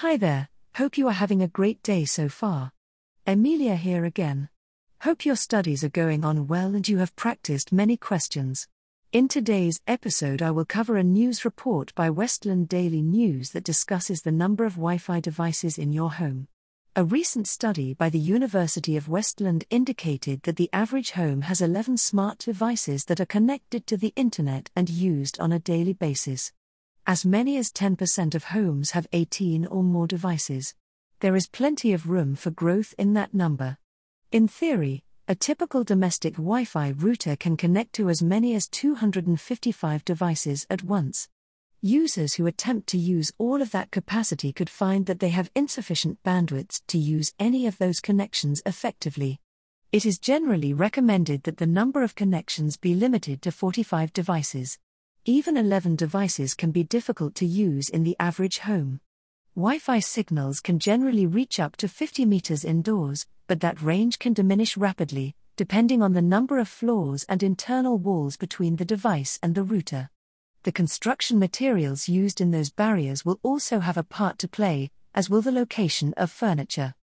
Hi there, hope you are having a great day so far. Emilia here again. Hope your studies are going on well and you have practiced many questions. In today's episode, I will cover a news report by Westland Daily News that discusses the number of Wi Fi devices in your home. A recent study by the University of Westland indicated that the average home has 11 smart devices that are connected to the internet and used on a daily basis. As many as 10% of homes have 18 or more devices. There is plenty of room for growth in that number. In theory, a typical domestic Wi Fi router can connect to as many as 255 devices at once. Users who attempt to use all of that capacity could find that they have insufficient bandwidth to use any of those connections effectively. It is generally recommended that the number of connections be limited to 45 devices. Even 11 devices can be difficult to use in the average home. Wi Fi signals can generally reach up to 50 meters indoors, but that range can diminish rapidly, depending on the number of floors and internal walls between the device and the router the construction materials used in those barriers will also have a part to play, as will the location of furniture.